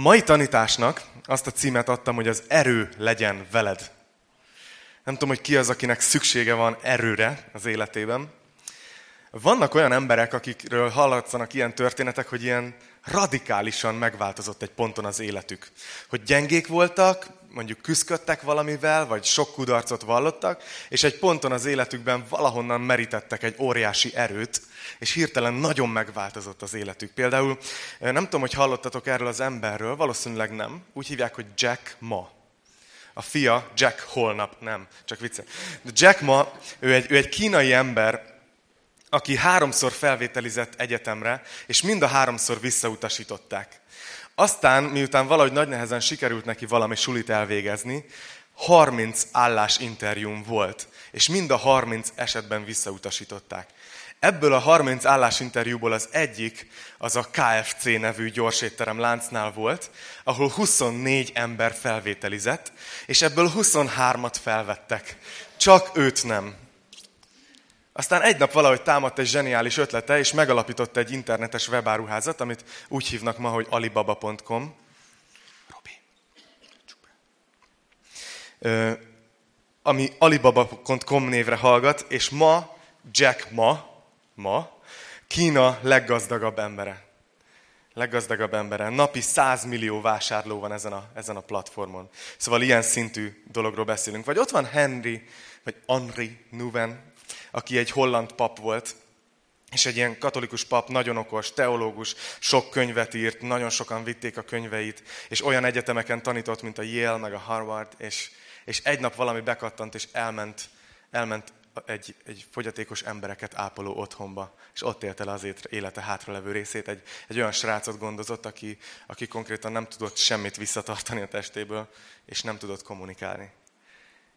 mai tanításnak azt a címet adtam, hogy az erő legyen veled. Nem tudom, hogy ki az, akinek szüksége van erőre az életében. Vannak olyan emberek, akikről hallatszanak ilyen történetek, hogy ilyen radikálisan megváltozott egy ponton az életük. Hogy gyengék voltak, mondjuk küzdködtek valamivel, vagy sok kudarcot vallottak, és egy ponton az életükben valahonnan merítettek egy óriási erőt, és hirtelen nagyon megváltozott az életük. Például nem tudom, hogy hallottatok erről az emberről, valószínűleg nem. Úgy hívják, hogy Jack Ma. A fia Jack holnap, nem, csak vicce. Jack Ma, ő egy, ő egy kínai ember, aki háromszor felvételizett egyetemre, és mind a háromszor visszautasították. Aztán, miután valahogy nagy nehezen sikerült neki valami sulit elvégezni, 30 állásinterjúm volt, és mind a 30 esetben visszautasították. Ebből a 30 állásinterjúból az egyik, az a KFC nevű gyorsétterem láncnál volt, ahol 24 ember felvételizett, és ebből 23-at felvettek. Csak őt nem. Aztán egy nap valahogy támadt egy zseniális ötlete, és megalapított egy internetes webáruházat, amit úgy hívnak ma, hogy alibaba.com. Robi. Ö, ami alibaba.com névre hallgat, és ma Jack Ma, ma Kína leggazdagabb embere. Leggazdagabb embere. Napi 100 millió vásárló van ezen a, ezen a platformon. Szóval ilyen szintű dologról beszélünk. Vagy ott van Henry, vagy Henri Nuven, aki egy holland pap volt, és egy ilyen katolikus pap, nagyon okos, teológus, sok könyvet írt, nagyon sokan vitték a könyveit, és olyan egyetemeken tanított, mint a Yale, meg a Harvard, és, és egy nap valami bekattant, és elment, elment egy, egy fogyatékos embereket ápoló otthonba, és ott élte el az élete hátralevő részét. Egy, egy olyan srácot gondozott, aki, aki konkrétan nem tudott semmit visszatartani a testéből, és nem tudott kommunikálni.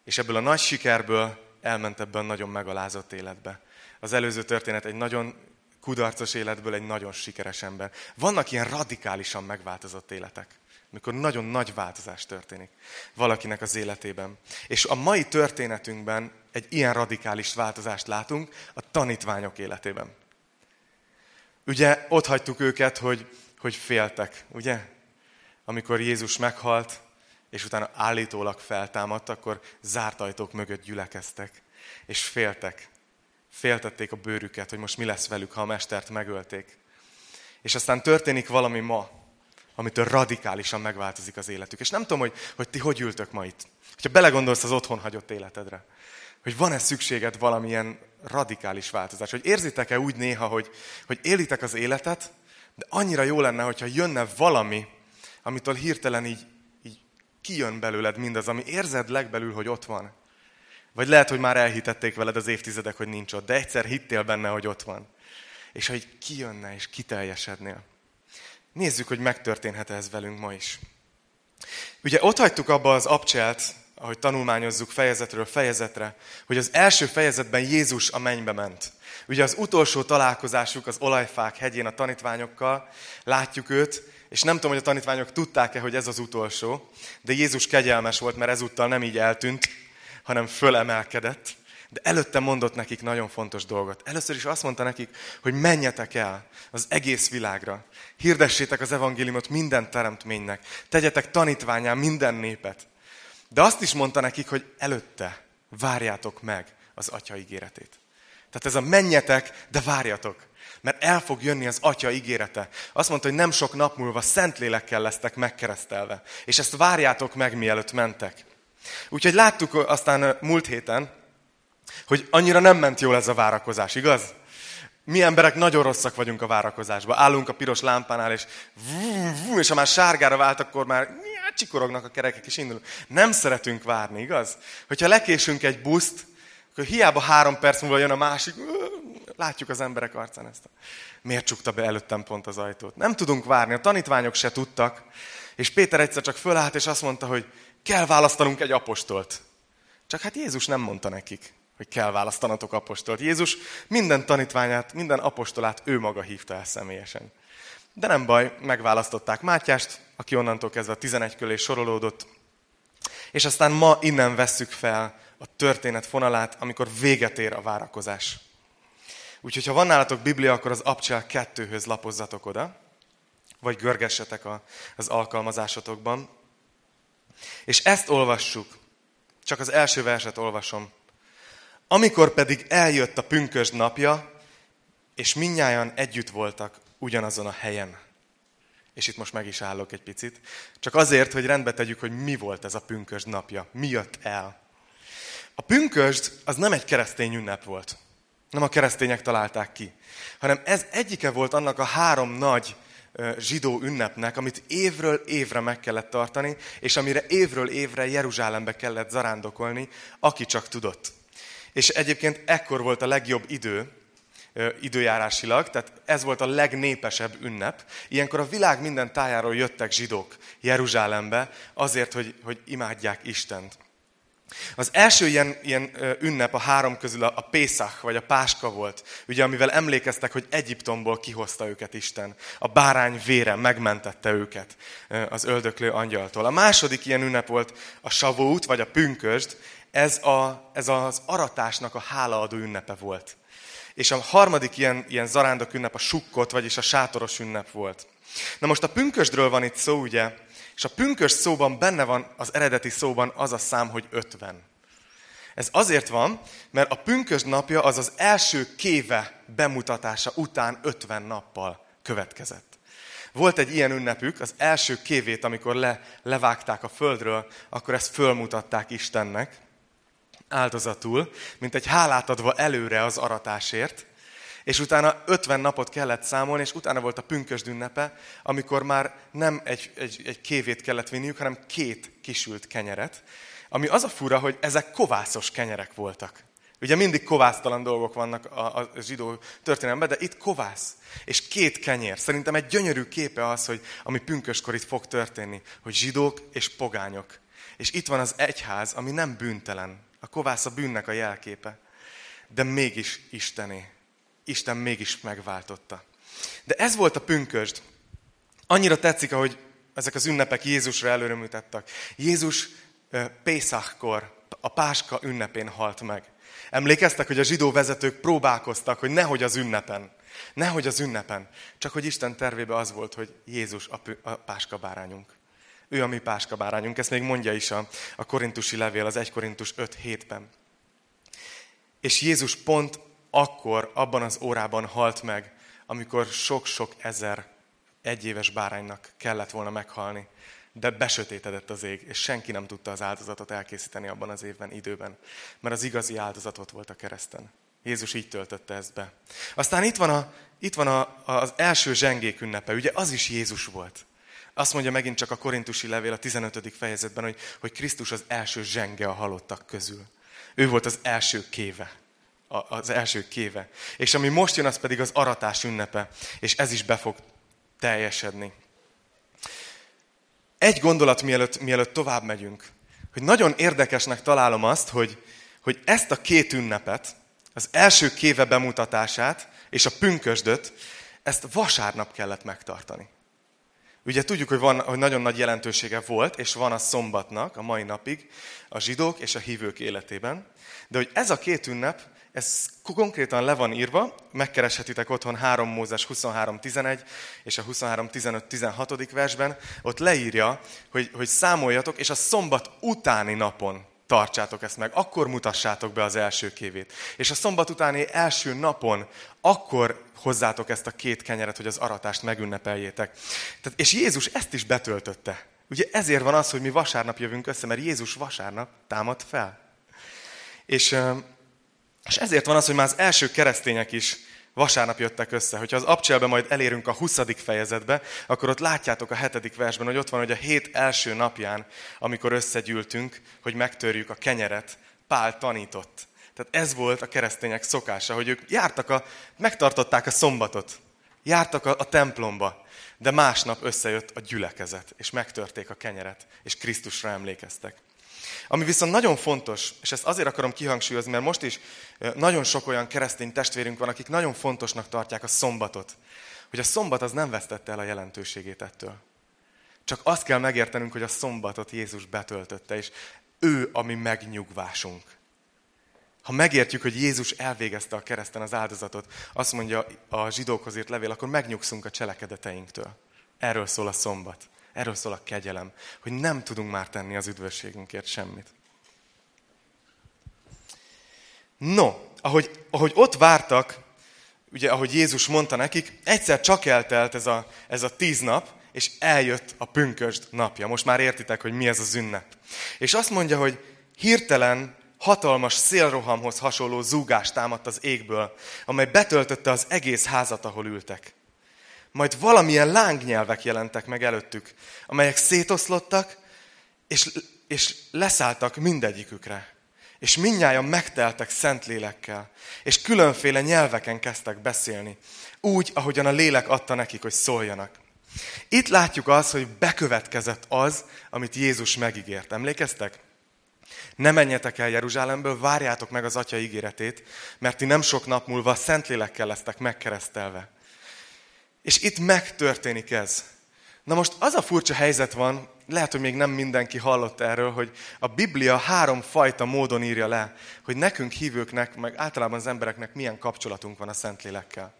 És ebből a nagy sikerből elment ebben nagyon megalázott életbe. Az előző történet egy nagyon kudarcos életből egy nagyon sikeres ember. Vannak ilyen radikálisan megváltozott életek, amikor nagyon nagy változás történik valakinek az életében. És a mai történetünkben egy ilyen radikális változást látunk a tanítványok életében. Ugye ott hagytuk őket, hogy, hogy féltek, ugye? Amikor Jézus meghalt, és utána állítólag feltámadt, akkor zárt ajtók mögött gyülekeztek, és féltek. Féltették a bőrüket, hogy most mi lesz velük, ha a mestert megölték. És aztán történik valami ma, amitől radikálisan megváltozik az életük. És nem tudom, hogy, hogy ti hogy ültök ma itt. Ha belegondolsz az otthon hagyott életedre, hogy van-e szükséged valamilyen radikális változás, hogy érzitek-e úgy néha, hogy, hogy élitek az életet, de annyira jó lenne, hogyha jönne valami, amitől hirtelen így kijön belőled mindaz, ami érzed legbelül, hogy ott van. Vagy lehet, hogy már elhitették veled az évtizedek, hogy nincs ott, de egyszer hittél benne, hogy ott van. És hogy kijönne és kiteljesednél. Nézzük, hogy megtörténhet ez velünk ma is. Ugye ott hagytuk abba az abcselt, ahogy tanulmányozzuk fejezetről fejezetre, hogy az első fejezetben Jézus a mennybe ment. Ugye az utolsó találkozásuk az olajfák hegyén a tanítványokkal, látjuk őt, és nem tudom, hogy a tanítványok tudták-e, hogy ez az utolsó, de Jézus kegyelmes volt, mert ezúttal nem így eltűnt, hanem fölemelkedett. De előtte mondott nekik nagyon fontos dolgot. Először is azt mondta nekik, hogy menjetek el az egész világra. Hirdessétek az evangéliumot minden teremtménynek. Tegyetek tanítványán minden népet. De azt is mondta nekik, hogy előtte várjátok meg az atya ígéretét. Tehát ez a menjetek, de várjatok mert el fog jönni az Atya ígérete. Azt mondta, hogy nem sok nap múlva szent lélekkel lesztek megkeresztelve. És ezt várjátok meg, mielőtt mentek. Úgyhogy láttuk aztán múlt héten, hogy annyira nem ment jól ez a várakozás, igaz? Mi emberek nagyon rosszak vagyunk a várakozásban. Állunk a piros lámpánál, és és ha már sárgára vált, akkor már csikorognak a kerekek, és indulunk. Nem szeretünk várni, igaz? Hogyha lekésünk egy buszt, akkor hiába három perc múlva jön a másik, Látjuk az emberek arcán ezt. Miért csukta be előttem pont az ajtót? Nem tudunk várni, a tanítványok se tudtak. És Péter egyszer csak fölállt, és azt mondta, hogy kell választanunk egy apostolt. Csak hát Jézus nem mondta nekik, hogy kell választanatok apostolt. Jézus minden tanítványát, minden apostolát ő maga hívta el személyesen. De nem baj, megválasztották Mátyást, aki onnantól kezdve a 11 köré sorolódott. És aztán ma innen vesszük fel a történet fonalát, amikor véget ér a várakozás. Úgyhogy, ha van nálatok Biblia, akkor az Abcsel kettőhöz lapozzatok oda. vagy görgessetek a, az alkalmazásotokban. És ezt olvassuk. Csak az első verset olvasom. Amikor pedig eljött a pünkösd napja, és minnyáján együtt voltak ugyanazon a helyen. És itt most meg is állok egy picit. Csak azért, hogy rendbe tegyük, hogy mi volt ez a pünkösd napja. Mi jött el. A pünkösd az nem egy keresztény ünnep volt. Nem a keresztények találták ki. Hanem ez egyike volt annak a három nagy zsidó ünnepnek, amit évről évre meg kellett tartani, és amire évről évre Jeruzsálembe kellett zarándokolni, aki csak tudott. És egyébként ekkor volt a legjobb idő, időjárásilag, tehát ez volt a legnépesebb ünnep. Ilyenkor a világ minden tájáról jöttek zsidók Jeruzsálembe azért, hogy, hogy imádják Istent. Az első ilyen, ilyen ünnep a három közül a, a Pészach, vagy a Páska volt, ugye amivel emlékeztek, hogy Egyiptomból kihozta őket Isten. A bárány vére megmentette őket az öldöklő angyaltól. A második ilyen ünnep volt a Savót, vagy a Pünkösd, ez, a, ez az aratásnak a hálaadó ünnepe volt. És a harmadik ilyen, ilyen zarándok ünnep a sukkot, vagyis a sátoros ünnep volt. Na most a pünkösdről van itt szó, ugye, és a pünkös szóban benne van az eredeti szóban az a szám, hogy 50. Ez azért van, mert a pünkös napja az az első kéve bemutatása után 50 nappal következett. Volt egy ilyen ünnepük, az első kévét, amikor le, levágták a földről, akkor ezt fölmutatták Istennek áldozatul, mint egy hálát adva előre az aratásért, és utána 50 napot kellett számolni, és utána volt a pünkösd ünnepe, amikor már nem egy, egy, egy kévét kellett vinniük, hanem két kisült kenyeret. Ami az a fura, hogy ezek kovászos kenyerek voltak. Ugye mindig kovásztalan dolgok vannak a, a zsidó történelemben, de itt kovász. És két kenyér. Szerintem egy gyönyörű képe az, hogy ami pünköskor itt fog történni, hogy zsidók és pogányok. És itt van az egyház, ami nem bűntelen. A kovász a bűnnek a jelképe. De mégis Istené. Isten mégis megváltotta. De ez volt a pünkösd. Annyira tetszik, ahogy ezek az ünnepek Jézusra előremutattak. Jézus Pészachkor, a Páska ünnepén halt meg. Emlékeztek, hogy a zsidó vezetők próbálkoztak, hogy nehogy az ünnepen. Nehogy az ünnepen. Csak hogy Isten tervébe az volt, hogy Jézus a, pü- a Páska bárányunk. Ő a mi Páska bárányunk. Ezt még mondja is a, a korintusi levél, az 1 Korintus 5.7-ben. És Jézus pont akkor, abban az órában halt meg, amikor sok-sok ezer egyéves báránynak kellett volna meghalni. De besötétedett az ég, és senki nem tudta az áldozatot elkészíteni abban az évben, időben. Mert az igazi áldozatot volt a kereszten. Jézus így töltötte ezt be. Aztán itt van, a, itt van a, az első zsengék ünnepe, ugye az is Jézus volt. Azt mondja megint csak a korintusi levél a 15. fejezetben, hogy, hogy Krisztus az első zsenge a halottak közül. Ő volt az első kéve az első kéve. És ami most jön, az pedig az aratás ünnepe, és ez is be fog teljesedni. Egy gondolat, mielőtt, mielőtt tovább megyünk, hogy nagyon érdekesnek találom azt, hogy, hogy ezt a két ünnepet, az első kéve bemutatását és a pünkösdöt, ezt vasárnap kellett megtartani. Ugye tudjuk, hogy, van, hogy nagyon nagy jelentősége volt, és van a szombatnak a mai napig a zsidók és a hívők életében. De hogy ez a két ünnep, ez konkrétan le van írva, megkereshetitek otthon 3 Mózes 23.11 és a 23.15.16. versben, ott leírja, hogy, hogy számoljatok, és a szombat utáni napon tartsátok ezt meg, akkor mutassátok be az első kévét. És a szombat utáni első napon akkor hozzátok ezt a két kenyeret, hogy az aratást megünnepeljétek. Tehát, és Jézus ezt is betöltötte. Ugye ezért van az, hogy mi vasárnap jövünk össze, mert Jézus vasárnap támad fel. És és ezért van az, hogy már az első keresztények is vasárnap jöttek össze. Hogyha az abcselbe majd elérünk a 20. fejezetbe, akkor ott látjátok a hetedik versben, hogy ott van, hogy a hét első napján, amikor összegyűltünk, hogy megtörjük a kenyeret, Pál tanított. Tehát ez volt a keresztények szokása, hogy ők jártak a, megtartották a szombatot, jártak a, a templomba, de másnap összejött a gyülekezet, és megtörték a kenyeret, és Krisztusra emlékeztek. Ami viszont nagyon fontos, és ezt azért akarom kihangsúlyozni, mert most is nagyon sok olyan keresztény testvérünk van, akik nagyon fontosnak tartják a szombatot. Hogy a szombat az nem vesztette el a jelentőségét ettől. Csak azt kell megértenünk, hogy a szombatot Jézus betöltötte, és ő a mi megnyugvásunk. Ha megértjük, hogy Jézus elvégezte a kereszten az áldozatot, azt mondja a zsidókhoz írt levél, akkor megnyugszunk a cselekedeteinktől. Erről szól a szombat. Erről szól a kegyelem. Hogy nem tudunk már tenni az üdvösségünkért semmit. No, ahogy, ahogy ott vártak, ugye ahogy Jézus mondta nekik, egyszer csak eltelt ez a, ez a tíz nap, és eljött a pünkösd napja. Most már értitek, hogy mi ez az ünnep. És azt mondja, hogy hirtelen hatalmas szélrohamhoz hasonló zúgást támadt az égből, amely betöltötte az egész házat, ahol ültek. Majd valamilyen lángnyelvek jelentek meg előttük, amelyek szétoszlottak, és, és leszálltak mindegyikükre. És mindnyájan megteltek szent lélekkel, és különféle nyelveken kezdtek beszélni, úgy, ahogyan a lélek adta nekik, hogy szóljanak. Itt látjuk azt, hogy bekövetkezett az, amit Jézus megígért. Emlékeztek? Ne menjetek el Jeruzsálemből, várjátok meg az Atya ígéretét, mert ti nem sok nap múlva Szentlélekkel lesztek megkeresztelve. És itt megtörténik ez. Na most az a furcsa helyzet van, lehet, hogy még nem mindenki hallott erről, hogy a Biblia három fajta módon írja le, hogy nekünk hívőknek, meg általában az embereknek milyen kapcsolatunk van a Szentlélekkel.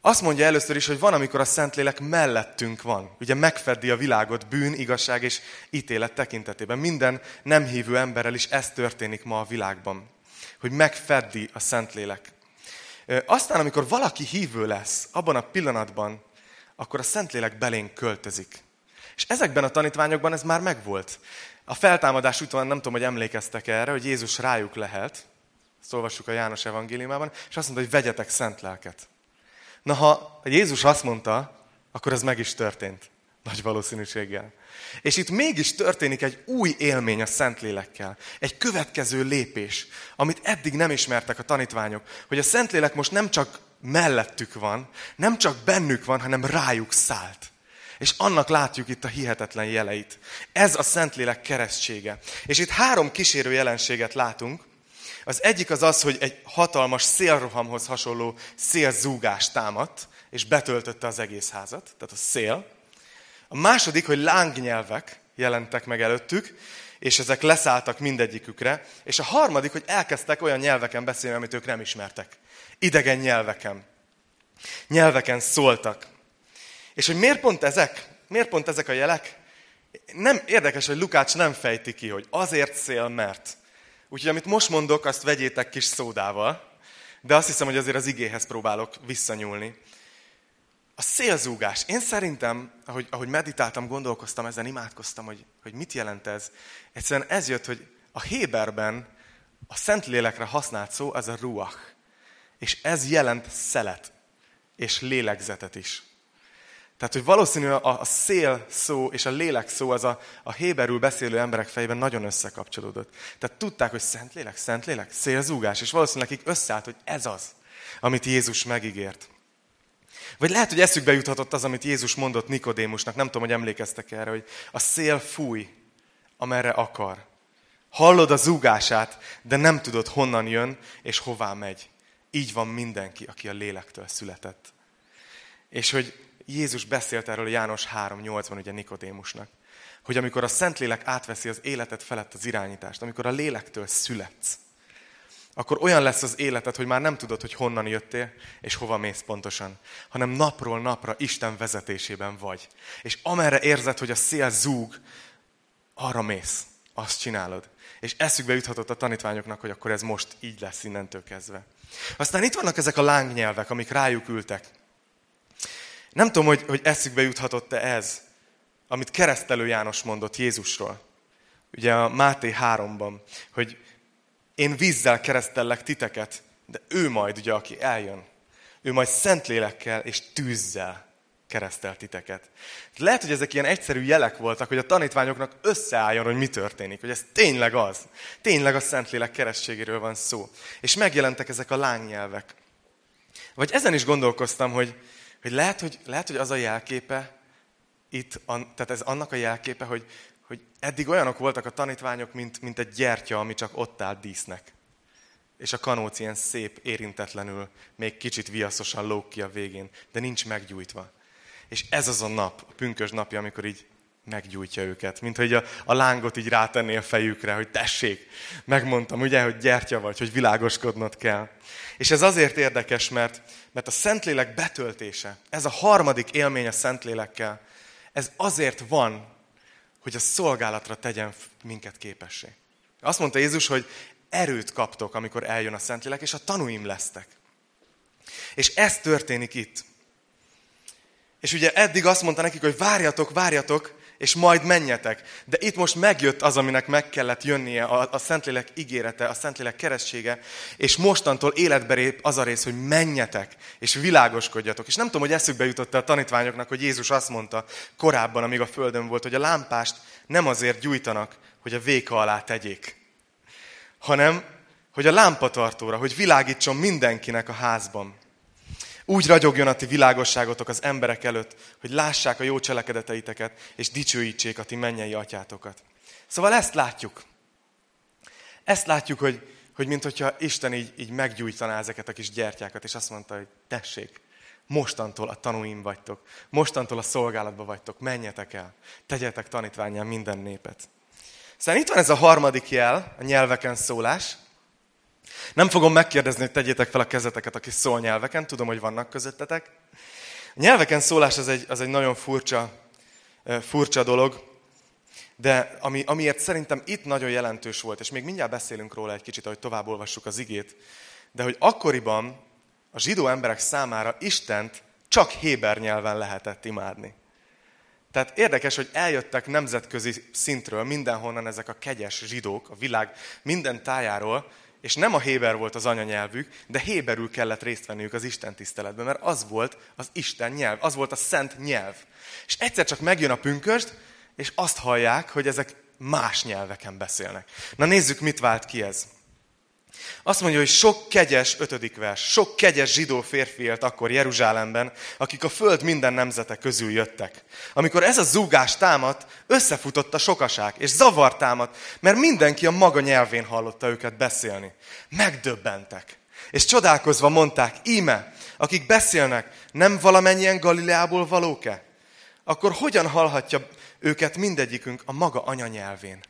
Azt mondja először is, hogy van, amikor a Szentlélek mellettünk van. Ugye megfeddi a világot bűn, igazság és ítélet tekintetében. Minden nem hívő emberrel is ez történik ma a világban. Hogy megfeddi a Szentlélek. Aztán, amikor valaki hívő lesz, abban a pillanatban, akkor a Szentlélek belénk költözik. És ezekben a tanítványokban ez már megvolt. A feltámadás után nem tudom, hogy emlékeztek erre, hogy Jézus rájuk lehet, ezt olvassuk a János evangéliumában, és azt mondta, hogy vegyetek szent lelket. Na, ha Jézus azt mondta, akkor ez meg is történt. Nagy valószínűséggel. És itt mégis történik egy új élmény a Szentlélekkel. Egy következő lépés, amit eddig nem ismertek a tanítványok. Hogy a Szentlélek most nem csak mellettük van, nem csak bennük van, hanem rájuk szállt. És annak látjuk itt a hihetetlen jeleit. Ez a Szentlélek keresztsége. És itt három kísérő jelenséget látunk. Az egyik az az, hogy egy hatalmas szélrohamhoz hasonló szélzúgás támadt, és betöltötte az egész házat, tehát a szél. A második, hogy lángnyelvek jelentek meg előttük, és ezek leszálltak mindegyikükre. És a harmadik, hogy elkezdtek olyan nyelveken beszélni, amit ők nem ismertek. Idegen nyelveken. Nyelveken szóltak. És hogy miért pont ezek? Miért pont ezek a jelek? Nem érdekes, hogy Lukács nem fejti ki, hogy azért szél, mert. Úgyhogy amit most mondok, azt vegyétek kis szódával, de azt hiszem, hogy azért az igéhez próbálok visszanyúlni. A szélzúgás. Én szerintem, ahogy, ahogy meditáltam, gondolkoztam ezen, imádkoztam, hogy, hogy mit jelent ez. Egyszerűen ez jött, hogy a Héberben a Szentlélekre használt szó az a ruach. És ez jelent szelet és lélegzetet is. Tehát, hogy valószínű a, a szél szó és a lélek szó az a, a héberül beszélő emberek fejében nagyon összekapcsolódott. Tehát tudták, hogy szent lélek, szent lélek, szélzúgás, és valószínűleg nekik összeállt, hogy ez az, amit Jézus megígért. Vagy lehet, hogy eszükbe juthatott az, amit Jézus mondott Nikodémusnak, nem tudom, hogy emlékeztek erre, hogy a szél fúj, amerre akar. Hallod a zúgását, de nem tudod, honnan jön és hová megy. Így van mindenki, aki a lélektől született. És hogy Jézus beszélt erről János 3.8-ban ugye Nikodémusnak. Hogy amikor a Szentlélek átveszi az életet felett az irányítást, amikor a lélektől születsz, akkor olyan lesz az életed, hogy már nem tudod, hogy honnan jöttél, és hova mész pontosan, hanem napról napra Isten vezetésében vagy. És amerre érzed, hogy a szél zúg, arra mész, azt csinálod. És eszükbe juthatott a tanítványoknak, hogy akkor ez most így lesz innentől kezdve. Aztán itt vannak ezek a lángnyelvek, amik rájuk ültek. Nem tudom, hogy, hogy eszükbe juthatott-e ez, amit keresztelő János mondott Jézusról. Ugye a Máté 3-ban, hogy én vízzel keresztellek titeket, de ő majd, ugye, aki eljön, ő majd szentlélekkel és tűzzel keresztel titeket. Lehet, hogy ezek ilyen egyszerű jelek voltak, hogy a tanítványoknak összeálljon, hogy mi történik, hogy ez tényleg az. Tényleg a Szentlélek keresztségéről van szó. És megjelentek ezek a lángnyelvek. Vagy ezen is gondolkoztam, hogy, hogy lehet, hogy, lehet, hogy az a jelképe itt, tehát ez annak a jelképe, hogy, hogy eddig olyanok voltak a tanítványok, mint, mint egy gyertya, ami csak ott áll dísznek. És a kanóc ilyen szép, érintetlenül, még kicsit viaszosan lóg ki a végén, de nincs meggyújtva. És ez az a nap, a pünkös napja, amikor így meggyújtja őket. Mint hogy a, a lángot így rátenné a fejükre, hogy tessék, megmondtam, ugye, hogy gyertya vagy, hogy világoskodnod kell. És ez azért érdekes, mert, mert a Szentlélek betöltése, ez a harmadik élmény a Szentlélekkel, ez azért van, hogy a szolgálatra tegyen minket képessé. Azt mondta Jézus, hogy erőt kaptok, amikor eljön a Szentlélek, és a tanúim lesztek. És ez történik itt. És ugye eddig azt mondta nekik, hogy várjatok, várjatok, és majd menjetek. De itt most megjött az, aminek meg kellett jönnie, a, a Szentlélek ígérete, a Szentlélek keressége, és mostantól életbe rép az a rész, hogy menjetek, és világoskodjatok. És nem tudom, hogy eszükbe jutott a tanítványoknak, hogy Jézus azt mondta korábban, amíg a Földön volt, hogy a lámpást nem azért gyújtanak, hogy a véka alá tegyék, hanem, hogy a lámpatartóra, hogy világítson mindenkinek a házban. Úgy ragyogjon a ti világosságotok az emberek előtt, hogy lássák a jó cselekedeteiteket, és dicsőítsék a ti mennyei atyátokat. Szóval ezt látjuk. Ezt látjuk, hogy, hogy mint hogyha Isten így, így meggyújtaná ezeket a kis gyertyákat, és azt mondta, hogy tessék, mostantól a tanúim vagytok, mostantól a szolgálatba vagytok, menjetek el, tegyetek tanítványán minden népet. Szóval itt van ez a harmadik jel, a nyelveken szólás. Nem fogom megkérdezni, hogy tegyétek fel a kezeteket, aki szól nyelveken, tudom, hogy vannak közöttetek. A nyelveken szólás az egy, az egy nagyon furcsa, furcsa dolog, de ami, amiért szerintem itt nagyon jelentős volt, és még mindjárt beszélünk róla egy kicsit, ahogy tovább olvassuk az igét, de hogy akkoriban a zsidó emberek számára Istent csak héber nyelven lehetett imádni. Tehát érdekes, hogy eljöttek nemzetközi szintről mindenhonnan ezek a kegyes zsidók, a világ minden tájáról, és nem a héber volt az anyanyelvük, de héberül kellett részt venniük az Isten tiszteletben, mert az volt az Isten nyelv, az volt a szent nyelv. És egyszer csak megjön a pünköst, és azt hallják, hogy ezek más nyelveken beszélnek. Na nézzük, mit vált ki ez. Azt mondja, hogy sok kegyes, ötödik vers, sok kegyes zsidó férfi élt akkor Jeruzsálemben, akik a föld minden nemzete közül jöttek. Amikor ez a zúgás támadt, összefutott a sokaság, és zavar támadt, mert mindenki a maga nyelvén hallotta őket beszélni. Megdöbbentek. És csodálkozva mondták, íme, akik beszélnek, nem valamennyien Galileából valóke? Akkor hogyan hallhatja őket mindegyikünk a maga anyanyelvén?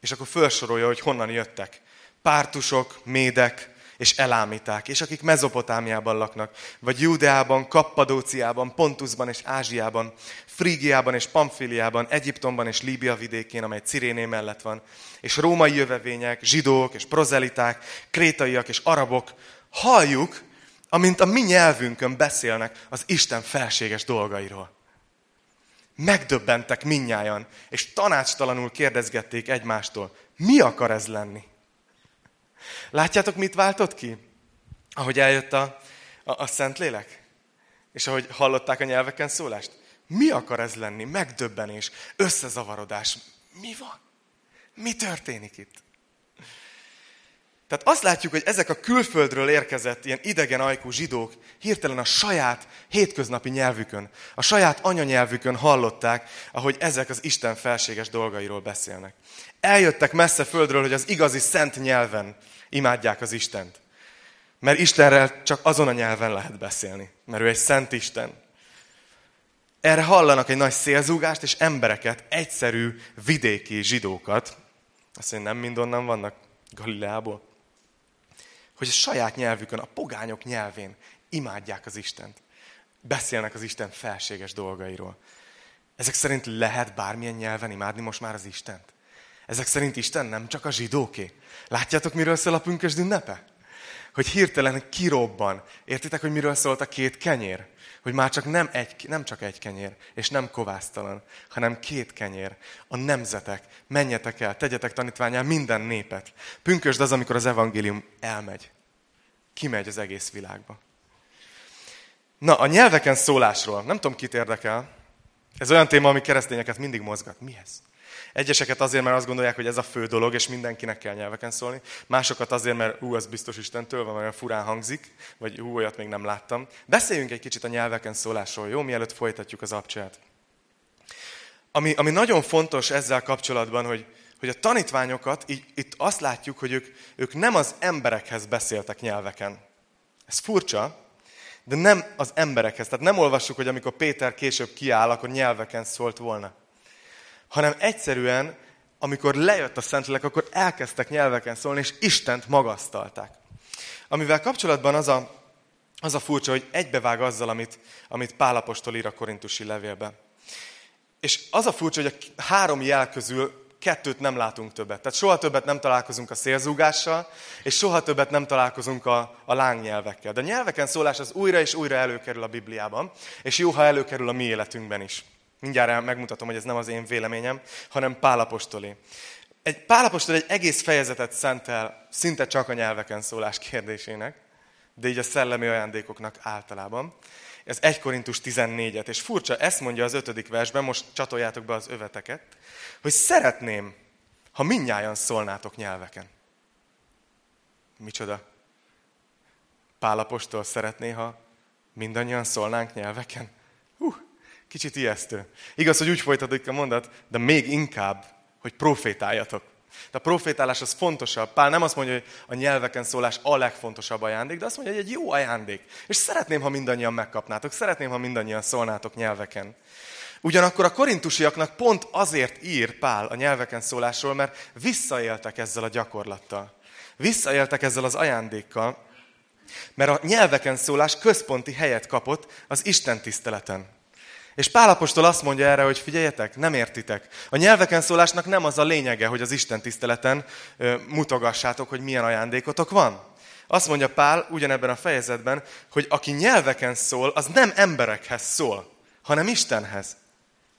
És akkor felsorolja, hogy honnan jöttek pártusok, médek és elámíták, és akik Mezopotámiában laknak, vagy Júdeában, Kappadóciában, Pontusban és Ázsiában, Frígiában és Pamfiliában, Egyiptomban és Líbia vidékén, amely Ciréné mellett van, és római jövevények, zsidók és prozeliták, krétaiak és arabok, halljuk, amint a mi nyelvünkön beszélnek az Isten felséges dolgairól. Megdöbbentek minnyájan, és tanácstalanul kérdezgették egymástól, mi akar ez lenni? Látjátok, mit váltott ki? Ahogy eljött a, a, a Szentlélek? És ahogy hallották a nyelveken szólást? Mi akar ez lenni? Megdöbbenés, összezavarodás. Mi van? Mi történik itt? Tehát azt látjuk, hogy ezek a külföldről érkezett ilyen idegen ajkú zsidók hirtelen a saját hétköznapi nyelvükön, a saját anyanyelvükön hallották, ahogy ezek az Isten felséges dolgairól beszélnek. Eljöttek messze földről, hogy az igazi szent nyelven imádják az Istent. Mert Istenrel csak azon a nyelven lehet beszélni, mert ő egy szent Isten. Erre hallanak egy nagy szélzúgást, és embereket, egyszerű vidéki zsidókat, azt mondja, nem mind onnan vannak, Galileából, hogy a saját nyelvükön, a pogányok nyelvén imádják az Istent. Beszélnek az Isten felséges dolgairól. Ezek szerint lehet bármilyen nyelven imádni most már az Istent? Ezek szerint Isten nem csak a zsidóké. Látjátok, miről szól a pünkösd ünnepe? Hogy hirtelen kirobban. Értitek, hogy miről szólt a két kenyér? Hogy már csak nem, egy, nem csak egy kenyér, és nem kovásztalan, hanem két kenyér. A nemzetek, menjetek el, tegyetek tanítványán minden népet. Pünkösd az, amikor az evangélium elmegy. Kimegy az egész világba. Na, a nyelveken szólásról. Nem tudom, kit érdekel. Ez olyan téma, ami keresztényeket mindig mozgat. Mi ez? Egyeseket azért, mert azt gondolják, hogy ez a fő dolog, és mindenkinek kell nyelveken szólni. Másokat azért, mert ú, az biztos Istentől van, olyan furán hangzik, vagy ú, olyat még nem láttam. Beszéljünk egy kicsit a nyelveken szólásról, jó? Mielőtt folytatjuk az abcsát. Ami, ami nagyon fontos ezzel kapcsolatban, hogy, hogy a tanítványokat, így, itt azt látjuk, hogy ők, ők nem az emberekhez beszéltek nyelveken. Ez furcsa, de nem az emberekhez. Tehát nem olvassuk, hogy amikor Péter később kiáll, akkor nyelveken szólt volna hanem egyszerűen, amikor lejött a Szentlélek, akkor elkezdtek nyelveken szólni, és Istent magasztalták. Amivel kapcsolatban az a, az a furcsa, hogy egybevág azzal, amit, amit Pálapostól ír a korintusi levélbe. És az a furcsa, hogy a három jel közül kettőt nem látunk többet. Tehát soha többet nem találkozunk a szélzúgással, és soha többet nem találkozunk a, a lángnyelvekkel. De a nyelveken szólás az újra és újra előkerül a Bibliában, és jó, ha előkerül a mi életünkben is. Mindjárt megmutatom, hogy ez nem az én véleményem, hanem Pálapostolé. Egy Pálapostol egy egész fejezetet szentel szinte csak a nyelveken szólás kérdésének, de így a szellemi ajándékoknak általában. Ez 1 Korintus 14-et, és furcsa, ezt mondja az ötödik versben, most csatoljátok be az öveteket, hogy szeretném, ha minnyáján szólnátok nyelveken. Micsoda? Pálapostól szeretné, ha mindannyian szólnánk nyelveken? Hú, kicsit ijesztő. Igaz, hogy úgy folytatódik a mondat, de még inkább, hogy profétáljatok. De a profétálás az fontosabb. Pál nem azt mondja, hogy a nyelveken szólás a legfontosabb ajándék, de azt mondja, hogy egy jó ajándék. És szeretném, ha mindannyian megkapnátok. Szeretném, ha mindannyian szólnátok nyelveken. Ugyanakkor a korintusiaknak pont azért ír Pál a nyelveken szólásról, mert visszaéltek ezzel a gyakorlattal. Visszaéltek ezzel az ajándékkal, mert a nyelveken szólás központi helyet kapott az Isten tiszteleten. És Pálapostól azt mondja erre, hogy figyeljetek, nem értitek. A nyelveken szólásnak nem az a lényege, hogy az Isten tiszteleten mutogassátok, hogy milyen ajándékotok van. Azt mondja Pál ugyanebben a fejezetben, hogy aki nyelveken szól, az nem emberekhez szól, hanem Istenhez.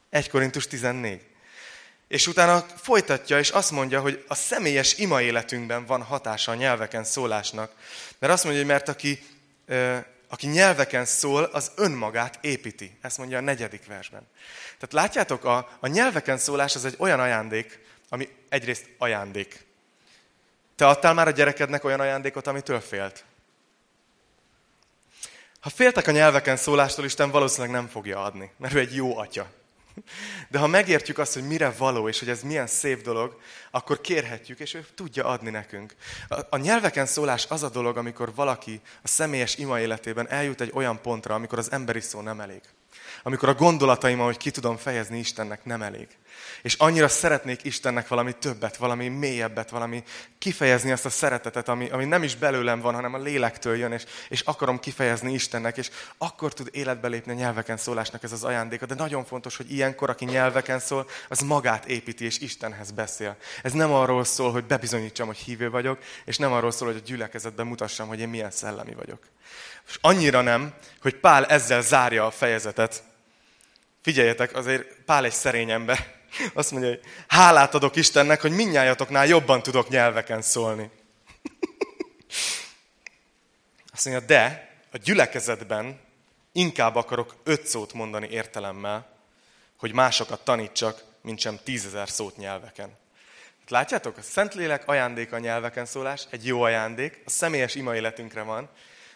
1 Korintus 14. És utána folytatja, és azt mondja, hogy a személyes ima életünkben van hatása a nyelveken szólásnak. Mert azt mondja, hogy mert aki aki nyelveken szól, az önmagát építi. Ezt mondja a negyedik versben. Tehát látjátok, a, a nyelveken szólás az egy olyan ajándék, ami egyrészt ajándék. Te adtál már a gyerekednek olyan ajándékot, amitől félt? Ha féltek a nyelveken szólástól, Isten valószínűleg nem fogja adni, mert ő egy jó atya. De ha megértjük azt, hogy mire való, és hogy ez milyen szép dolog, akkor kérhetjük, és ő tudja adni nekünk. A, a nyelveken szólás az a dolog, amikor valaki a személyes ima életében eljut egy olyan pontra, amikor az emberi szó nem elég. Amikor a gondolataim, ahogy ki tudom fejezni Istennek, nem elég. És annyira szeretnék Istennek valami többet, valami mélyebbet, valami kifejezni azt a szeretetet, ami, ami nem is belőlem van, hanem a lélektől jön, és, és akarom kifejezni Istennek, és akkor tud életbe lépni a nyelveken szólásnak ez az ajándéka. De nagyon fontos, hogy ilyenkor, aki nyelveken szól, az magát építi, és Istenhez beszél. Ez nem arról szól, hogy bebizonyítsam, hogy hívő vagyok, és nem arról szól, hogy a gyülekezetben mutassam, hogy én milyen szellemi vagyok. És annyira nem, hogy Pál ezzel zárja a fejezetet. Figyeljetek, azért Pál egy szerény ember. Azt mondja, hogy hálát adok Istennek, hogy minnyájatoknál jobban tudok nyelveken szólni. Azt mondja, de a gyülekezetben inkább akarok öt szót mondani értelemmel, hogy másokat tanítsak, mint sem tízezer szót nyelveken. Látjátok, a Szentlélek ajándéka a nyelveken szólás, egy jó ajándék, a személyes ima életünkre van,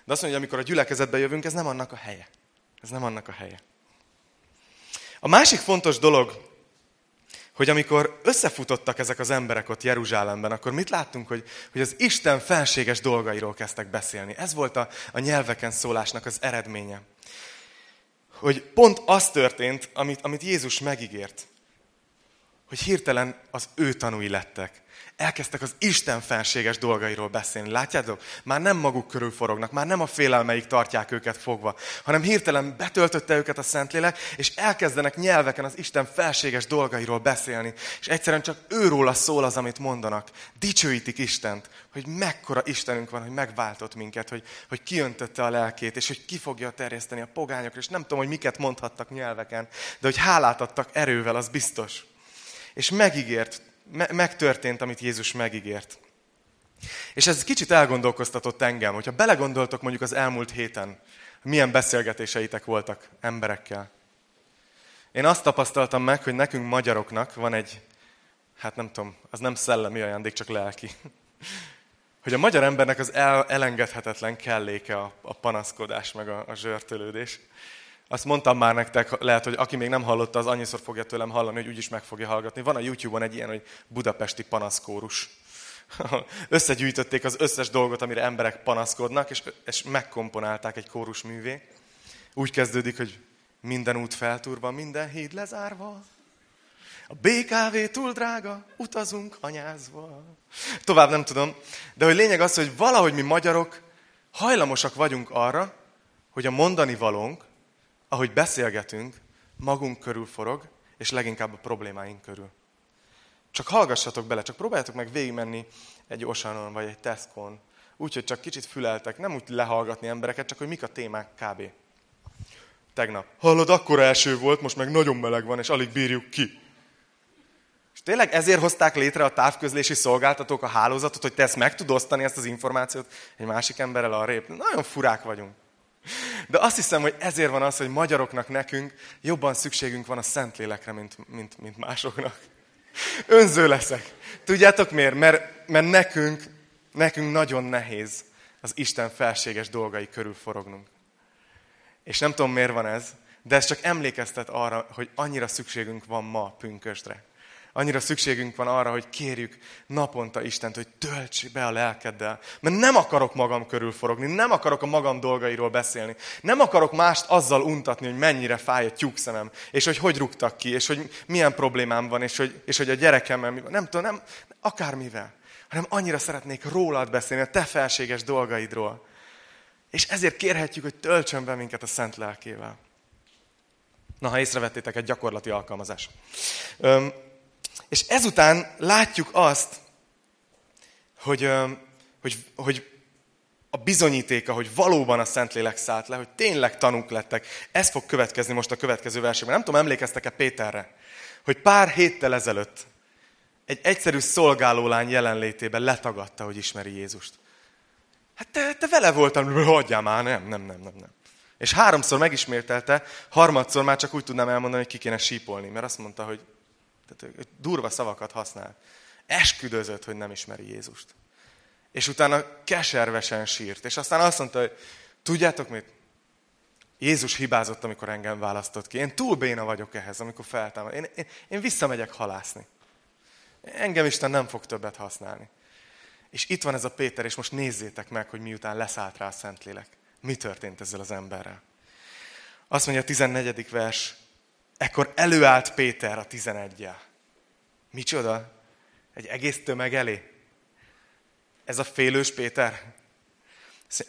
de azt mondja, hogy amikor a gyülekezetbe jövünk, ez nem annak a helye. Ez nem annak a helye. A másik fontos dolog, hogy amikor összefutottak ezek az emberek ott Jeruzsálemben, akkor mit láttunk, hogy, hogy az Isten felséges dolgairól kezdtek beszélni. Ez volt a, a nyelveken szólásnak az eredménye. Hogy pont az történt, amit, amit Jézus megígért. Hogy hirtelen az ő tanúi lettek elkezdtek az Isten fenséges dolgairól beszélni. Látjátok? Már nem maguk körül forognak, már nem a félelmeik tartják őket fogva, hanem hirtelen betöltötte őket a Szentlélek, és elkezdenek nyelveken az Isten felséges dolgairól beszélni. És egyszerűen csak őróla szól az, amit mondanak. Dicsőítik Istent, hogy mekkora Istenünk van, hogy megváltott minket, hogy, hogy kiöntötte a lelkét, és hogy ki fogja terjeszteni a pogányokra, és nem tudom, hogy miket mondhattak nyelveken, de hogy hálát adtak erővel, az biztos. És megígért me- megtörtént, amit Jézus megígért. És ez kicsit elgondolkoztatott engem, hogyha belegondoltok mondjuk az elmúlt héten, milyen beszélgetéseitek voltak emberekkel. Én azt tapasztaltam meg, hogy nekünk magyaroknak van egy, hát nem tudom, az nem szellemi ajándék, csak lelki. Hogy a magyar embernek az el, elengedhetetlen kelléke a, a panaszkodás, meg a, a zsörtölődés. Azt mondtam már nektek, lehet, hogy aki még nem hallotta, az annyiszor fogja tőlem hallani, hogy úgyis meg fogja hallgatni. Van a YouTube-on egy ilyen, hogy budapesti panaszkórus. Összegyűjtötték az összes dolgot, amire emberek panaszkodnak, és, és megkomponálták egy kórus művé. Úgy kezdődik, hogy minden út feltúrva, minden híd lezárva. A BKV túl drága, utazunk anyázva. Tovább nem tudom. De hogy lényeg az, hogy valahogy mi magyarok hajlamosak vagyunk arra, hogy a mondani valónk, ahogy beszélgetünk, magunk körül forog, és leginkább a problémáink körül. Csak hallgassatok bele, csak próbáljátok meg végigmenni egy Osanon vagy egy Tesco-n, úgyhogy csak kicsit füleltek, nem úgy lehallgatni embereket, csak hogy mik a témák kb. Tegnap. Hallod, akkora első volt, most meg nagyon meleg van, és alig bírjuk ki. És tényleg ezért hozták létre a távközlési szolgáltatók a hálózatot, hogy te ezt meg tud osztani, ezt az információt egy másik emberrel arrébb. Nagyon furák vagyunk. De azt hiszem, hogy ezért van az, hogy magyaroknak nekünk jobban szükségünk van a Szentlélekre, mint, mint, mint másoknak. Önző leszek. Tudjátok miért? Mert, mert nekünk, nekünk nagyon nehéz az Isten felséges dolgai körül forognunk. És nem tudom, miért van ez, de ez csak emlékeztet arra, hogy annyira szükségünk van ma pünköstre. Annyira szükségünk van arra, hogy kérjük naponta Istent, hogy tölts be a lelkeddel. Mert nem akarok magam körül forogni, nem akarok a magam dolgairól beszélni. Nem akarok mást azzal untatni, hogy mennyire fáj a tyúkszemem, és hogy hogy rúgtak ki, és hogy milyen problémám van, és hogy, és hogy a gyerekemmel mi van. Nem tudom, nem, akármivel. Hanem annyira szeretnék rólad beszélni, a te felséges dolgaidról. És ezért kérhetjük, hogy töltsön be minket a szent lelkével. Na, ha észrevettétek, egy gyakorlati alkalmazás. Öm, és ezután látjuk azt, hogy, hogy, hogy a bizonyítéka, hogy valóban a Szentlélek szállt le, hogy tényleg tanúk lettek. Ez fog következni most a következő versekben. Nem tudom, emlékeztek-e Péterre, hogy pár héttel ezelőtt egy egyszerű szolgálólány jelenlétében letagadta, hogy ismeri Jézust. Hát te, te vele voltam, hagyjál már, nem, nem, nem, nem, nem. És háromszor megismételte, harmadszor már csak úgy tudnám elmondani, hogy ki kéne sípolni, mert azt mondta, hogy tehát durva szavakat használ. Esküdözött, hogy nem ismeri Jézust. És utána keservesen sírt. És aztán azt mondta, hogy tudjátok mit? Jézus hibázott, amikor engem választott ki. Én túl béna vagyok ehhez, amikor feltámad. Én, én, én visszamegyek halászni. Engem Isten nem fog többet használni. És itt van ez a Péter, és most nézzétek meg, hogy miután leszállt rá a Szentlélek. Mi történt ezzel az emberrel? Azt mondja a 14. vers, Ekkor előállt Péter a tizenegyel. Micsoda? Egy egész tömeg elé? Ez a félős Péter?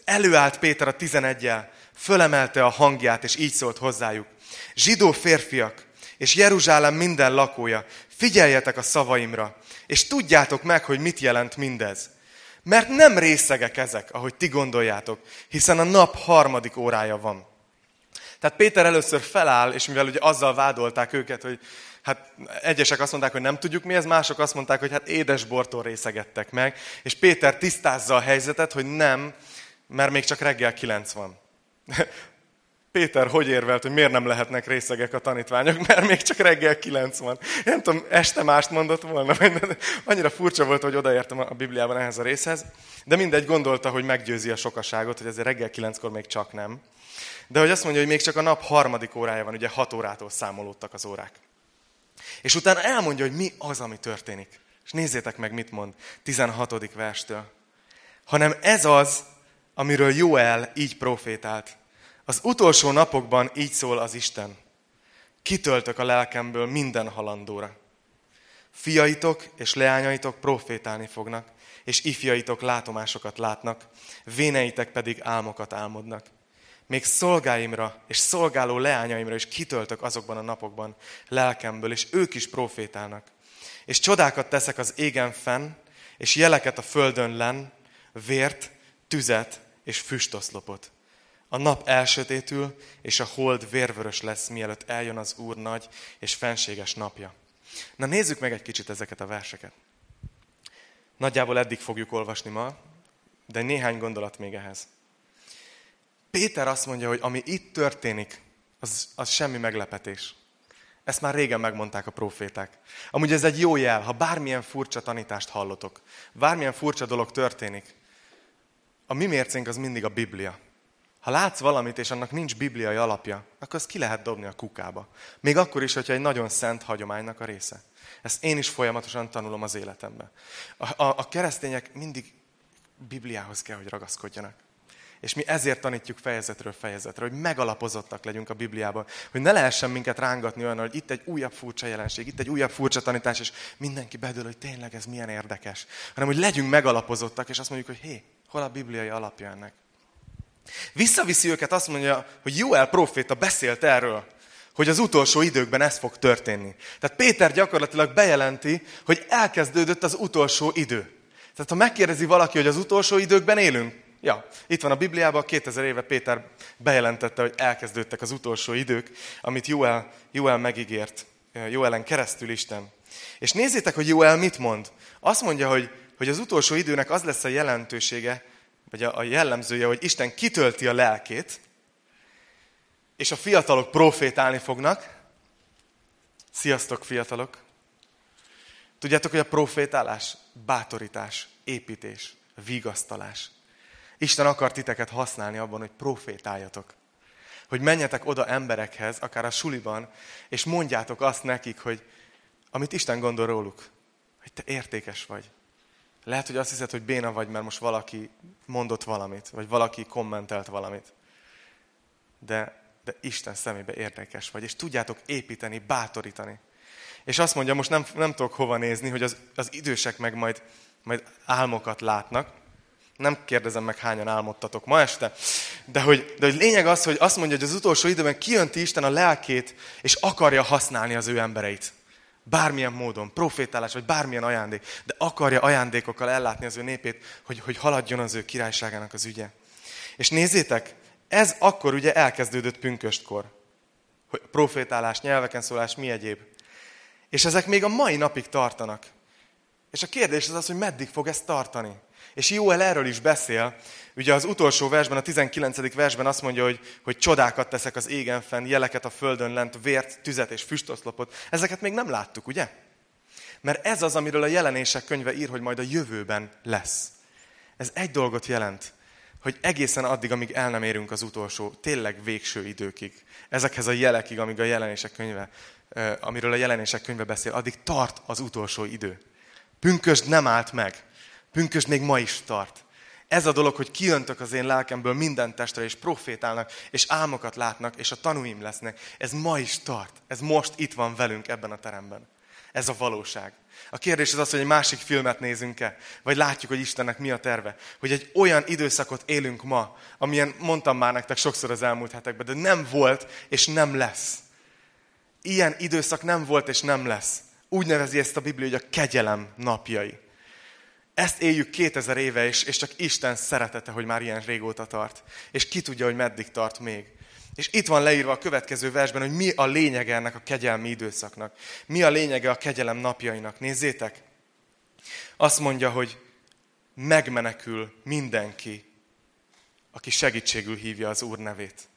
Előállt Péter a tizenegyel, fölemelte a hangját, és így szólt hozzájuk. Zsidó férfiak, és Jeruzsálem minden lakója, figyeljetek a szavaimra, és tudjátok meg, hogy mit jelent mindez. Mert nem részegek ezek, ahogy ti gondoljátok, hiszen a nap harmadik órája van. Tehát Péter először feláll, és mivel ugye azzal vádolták őket, hogy hát egyesek azt mondták, hogy nem tudjuk mi ez, mások azt mondták, hogy hát édesbortól részegettek meg, és Péter tisztázza a helyzetet, hogy nem, mert még csak reggel kilenc van. Péter hogy érvelt, hogy miért nem lehetnek részegek a tanítványok, mert még csak reggel kilenc van. Nem tudom, este mást mondott volna, annyira furcsa volt, hogy odaértem a Bibliában ehhez a részhez, de mindegy gondolta, hogy meggyőzi a sokaságot, hogy ezért reggel kilenckor még csak nem. De hogy azt mondja, hogy még csak a nap harmadik órája van, ugye hat órától számolódtak az órák. És utána elmondja, hogy mi az, ami történik. És nézzétek meg, mit mond 16. verstől. Hanem ez az, amiről Joel így profétált. Az utolsó napokban így szól az Isten. Kitöltök a lelkemből minden halandóra. Fiaitok és leányaitok profétálni fognak, és ifjaitok látomásokat látnak, véneitek pedig álmokat álmodnak még szolgáimra és szolgáló leányaimra is kitöltök azokban a napokban lelkemből, és ők is profétálnak. És csodákat teszek az égen fenn, és jeleket a földön len, vért, tüzet és füstoszlopot. A nap elsötétül, és a hold vérvörös lesz, mielőtt eljön az Úr nagy és fenséges napja. Na nézzük meg egy kicsit ezeket a verseket. Nagyjából eddig fogjuk olvasni ma, de néhány gondolat még ehhez. Péter azt mondja, hogy ami itt történik, az, az semmi meglepetés. Ezt már régen megmondták a proféták. Amúgy ez egy jó jel, ha bármilyen furcsa tanítást hallotok, bármilyen furcsa dolog történik, a mi mércénk az mindig a Biblia. Ha látsz valamit, és annak nincs bibliai alapja, akkor azt ki lehet dobni a kukába. Még akkor is, hogyha egy nagyon szent hagyománynak a része. Ezt én is folyamatosan tanulom az életemben. A, a, a keresztények mindig Bibliához kell, hogy ragaszkodjanak. És mi ezért tanítjuk fejezetről fejezetre, hogy megalapozottak legyünk a Bibliában. Hogy ne lehessen minket rángatni olyan, hogy itt egy újabb furcsa jelenség, itt egy újabb furcsa tanítás, és mindenki bedől, hogy tényleg ez milyen érdekes. Hanem, hogy legyünk megalapozottak, és azt mondjuk, hogy hé, hol a bibliai alapja ennek. Visszaviszi őket, azt mondja, hogy Joel proféta beszélt erről, hogy az utolsó időkben ez fog történni. Tehát Péter gyakorlatilag bejelenti, hogy elkezdődött az utolsó idő. Tehát ha megkérdezi valaki, hogy az utolsó időkben élünk, ja, itt van a Bibliában, 2000 éve Péter bejelentette, hogy elkezdődtek az utolsó idők, amit Joel, Joel megígért, Joelen keresztül Isten. És nézzétek, hogy Joel mit mond. Azt mondja, hogy, hogy az utolsó időnek az lesz a jelentősége, vagy a, a jellemzője, hogy Isten kitölti a lelkét, és a fiatalok profétálni fognak. Sziasztok, fiatalok! Tudjátok, hogy a profétálás bátorítás, építés, vigasztalás. Isten akar titeket használni abban, hogy profétáljatok. Hogy menjetek oda emberekhez, akár a suliban, és mondjátok azt nekik, hogy amit Isten gondol róluk, hogy te értékes vagy. Lehet, hogy azt hiszed, hogy béna vagy, mert most valaki mondott valamit, vagy valaki kommentelt valamit. De, de Isten szemébe érdekes vagy, és tudjátok építeni, bátorítani. És azt mondja, most nem, nem tudok hova nézni, hogy az, az idősek meg majd, majd álmokat látnak. Nem kérdezem meg, hányan álmodtatok ma este. De hogy, de hogy lényeg az, hogy azt mondja, hogy az utolsó időben kijönti Isten a lelkét, és akarja használni az ő embereit. Bármilyen módon, profétálás, vagy bármilyen ajándék, de akarja ajándékokkal ellátni az ő népét, hogy, hogy haladjon az ő királyságának az ügye. És nézzétek, ez akkor ugye elkezdődött pünköstkor. Hogy profétálás, nyelveken szólás, mi egyéb. És ezek még a mai napig tartanak. És a kérdés az az, hogy meddig fog ez tartani. És Jóel erről is beszél. Ugye az utolsó versben, a 19. versben azt mondja, hogy, hogy csodákat teszek az égen fenn, jeleket a földön lent, vért, tüzet és füstoszlopot. Ezeket még nem láttuk, ugye? Mert ez az, amiről a jelenések könyve ír, hogy majd a jövőben lesz. Ez egy dolgot jelent, hogy egészen addig, amíg el nem érünk az utolsó, tényleg végső időkig, ezekhez a jelekig, amíg a jelenések könyve amiről a jelenések könyve beszél, addig tart az utolsó idő. Pünkösd nem állt meg. Pünkösd még ma is tart. Ez a dolog, hogy kijöntök az én lelkemből minden testre, és profétálnak, és álmokat látnak, és a tanúim lesznek. Ez ma is tart. Ez most itt van velünk ebben a teremben. Ez a valóság. A kérdés az az, hogy egy másik filmet nézünk-e, vagy látjuk, hogy Istennek mi a terve. Hogy egy olyan időszakot élünk ma, amilyen mondtam már nektek sokszor az elmúlt hetekben, de nem volt, és nem lesz. Ilyen időszak nem volt és nem lesz. Úgy nevezi ezt a Biblia, hogy a kegyelem napjai. Ezt éljük 2000 éve, és, és csak Isten szeretete, hogy már ilyen régóta tart. És ki tudja, hogy meddig tart még. És itt van leírva a következő versben, hogy mi a lényege ennek a kegyelmi időszaknak. Mi a lényege a kegyelem napjainak. Nézzétek! Azt mondja, hogy megmenekül mindenki, aki segítségül hívja az Úr nevét.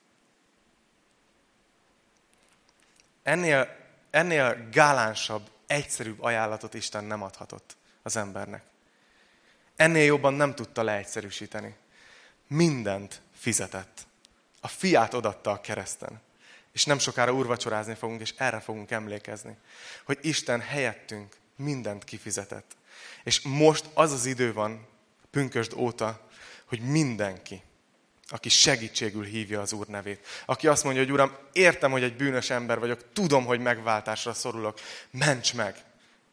Ennél, ennél gálánsabb, egyszerűbb ajánlatot Isten nem adhatott az embernek. Ennél jobban nem tudta leegyszerűsíteni. Mindent fizetett. A fiát odatta a kereszten. És nem sokára urvacsorázni fogunk, és erre fogunk emlékezni. Hogy Isten helyettünk mindent kifizetett. És most az az idő van, pünkösd óta, hogy mindenki, aki segítségül hívja az Úr nevét. Aki azt mondja, hogy Uram, értem, hogy egy bűnös ember vagyok, tudom, hogy megváltásra szorulok, ments meg.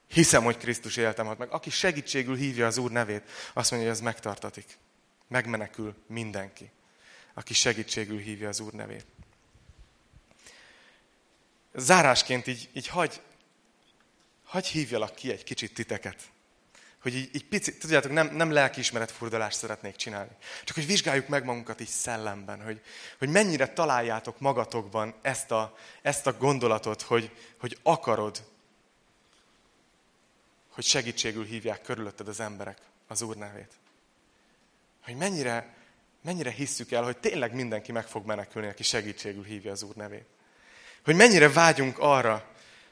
Hiszem, hogy Krisztus éltem meg. Aki segítségül hívja az Úr nevét, azt mondja, hogy ez megtartatik. Megmenekül mindenki, aki segítségül hívja az Úr nevét. Zárásként így, így hagy, hagy hívjalak ki egy kicsit titeket hogy így, így picit, tudjátok, nem, nem lelkiismeret furdalást szeretnék csinálni. Csak hogy vizsgáljuk meg magunkat így szellemben, hogy, hogy mennyire találjátok magatokban ezt a, ezt a gondolatot, hogy, hogy akarod, hogy segítségül hívják körülötted az emberek az Úr nevét. Hogy mennyire, mennyire hisszük el, hogy tényleg mindenki meg fog menekülni, aki segítségül hívja az Úr nevét. Hogy mennyire vágyunk arra,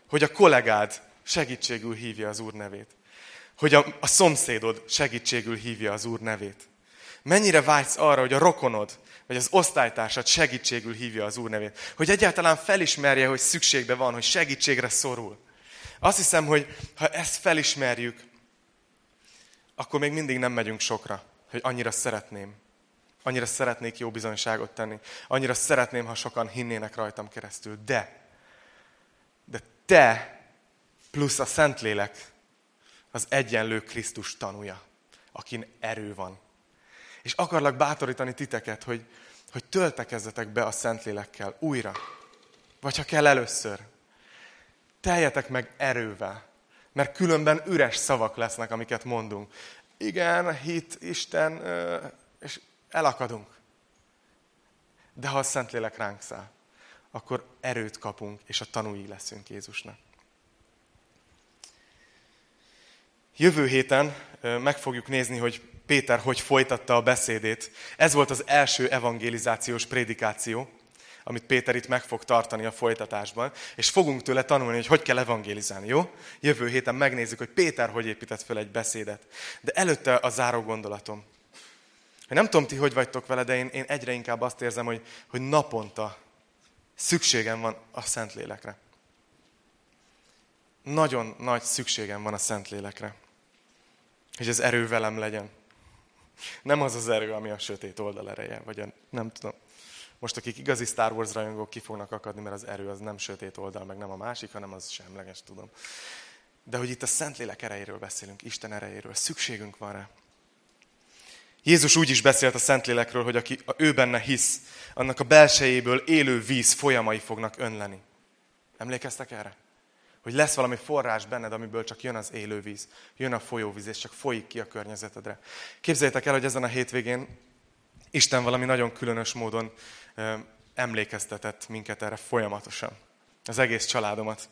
hogy a kollégád segítségül hívja az Úr nevét hogy a, a szomszédod segítségül hívja az Úr nevét. Mennyire vágysz arra, hogy a rokonod, vagy az osztálytársad segítségül hívja az Úr nevét. Hogy egyáltalán felismerje, hogy szükségbe van, hogy segítségre szorul. Azt hiszem, hogy ha ezt felismerjük, akkor még mindig nem megyünk sokra, hogy annyira szeretném. Annyira szeretnék jó bizonyságot tenni. Annyira szeretném, ha sokan hinnének rajtam keresztül. De, de te plusz a Szentlélek az egyenlő Krisztus tanúja, akin erő van. És akarlak bátorítani titeket, hogy, hogy töltekezzetek be a Szentlélekkel újra. Vagy ha kell először. Teljetek meg erővel. Mert különben üres szavak lesznek, amiket mondunk. Igen, hit, Isten, és elakadunk. De ha a Szentlélek ránk száll, akkor erőt kapunk, és a tanúi leszünk Jézusnak. Jövő héten meg fogjuk nézni, hogy Péter hogy folytatta a beszédét. Ez volt az első evangelizációs prédikáció, amit Péter itt meg fog tartani a folytatásban, és fogunk tőle tanulni, hogy hogy kell evangélizálni, jó? Jövő héten megnézzük, hogy Péter hogy épített fel egy beszédet. De előtte a záró gondolatom. Nem tudom ti, hogy vagytok vele, de én, én egyre inkább azt érzem, hogy, hogy naponta szükségem van a Szentlélekre. Nagyon nagy szükségem van a Szentlélekre. Hogy az erő velem legyen. Nem az az erő, ami a sötét oldal ereje, vagy a, nem tudom. Most akik igazi Star Wars rajongók ki fognak akadni, mert az erő az nem sötét oldal, meg nem a másik, hanem az semleges, tudom. De hogy itt a Szentlélek erejéről beszélünk, Isten erejéről, szükségünk van rá. Jézus úgy is beszélt a Szentlélekről, hogy aki a ő benne hisz, annak a belsejéből élő víz folyamai fognak önleni. Emlékeztek erre? Hogy lesz valami forrás benned, amiből csak jön az élő víz, jön a folyóvíz, és csak folyik ki a környezetedre. Képzeljétek el, hogy ezen a hétvégén Isten valami nagyon különös módon emlékeztetett minket erre folyamatosan. Az egész családomat.